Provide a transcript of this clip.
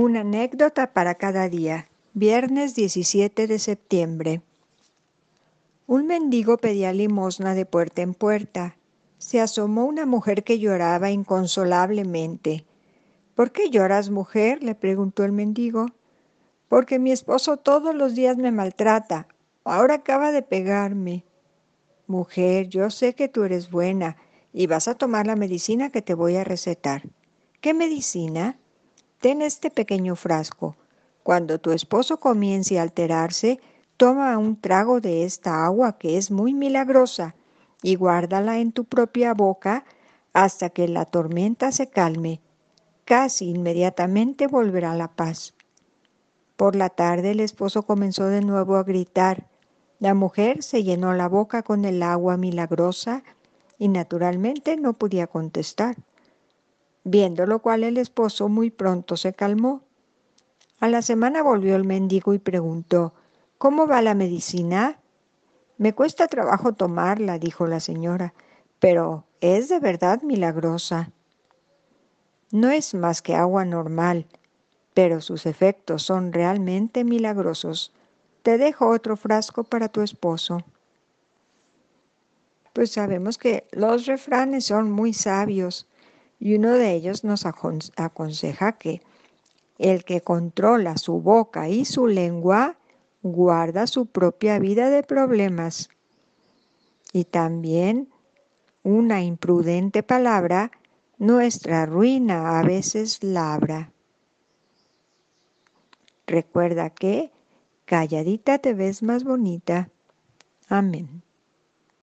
Una anécdota para cada día. Viernes 17 de septiembre. Un mendigo pedía limosna de puerta en puerta. Se asomó una mujer que lloraba inconsolablemente. ¿Por qué lloras, mujer? le preguntó el mendigo. Porque mi esposo todos los días me maltrata. Ahora acaba de pegarme. Mujer, yo sé que tú eres buena y vas a tomar la medicina que te voy a recetar. ¿Qué medicina? Ten este pequeño frasco. Cuando tu esposo comience a alterarse, toma un trago de esta agua que es muy milagrosa y guárdala en tu propia boca hasta que la tormenta se calme. Casi inmediatamente volverá la paz. Por la tarde el esposo comenzó de nuevo a gritar. La mujer se llenó la boca con el agua milagrosa y naturalmente no podía contestar viendo lo cual el esposo muy pronto se calmó. A la semana volvió el mendigo y preguntó, ¿Cómo va la medicina? Me cuesta trabajo tomarla, dijo la señora, pero es de verdad milagrosa. No es más que agua normal, pero sus efectos son realmente milagrosos. Te dejo otro frasco para tu esposo. Pues sabemos que los refranes son muy sabios y uno de ellos nos aconseja que el que controla su boca y su lengua guarda su propia vida de problemas. Y también una imprudente palabra nuestra ruina a veces labra. Recuerda que calladita te ves más bonita. Amén.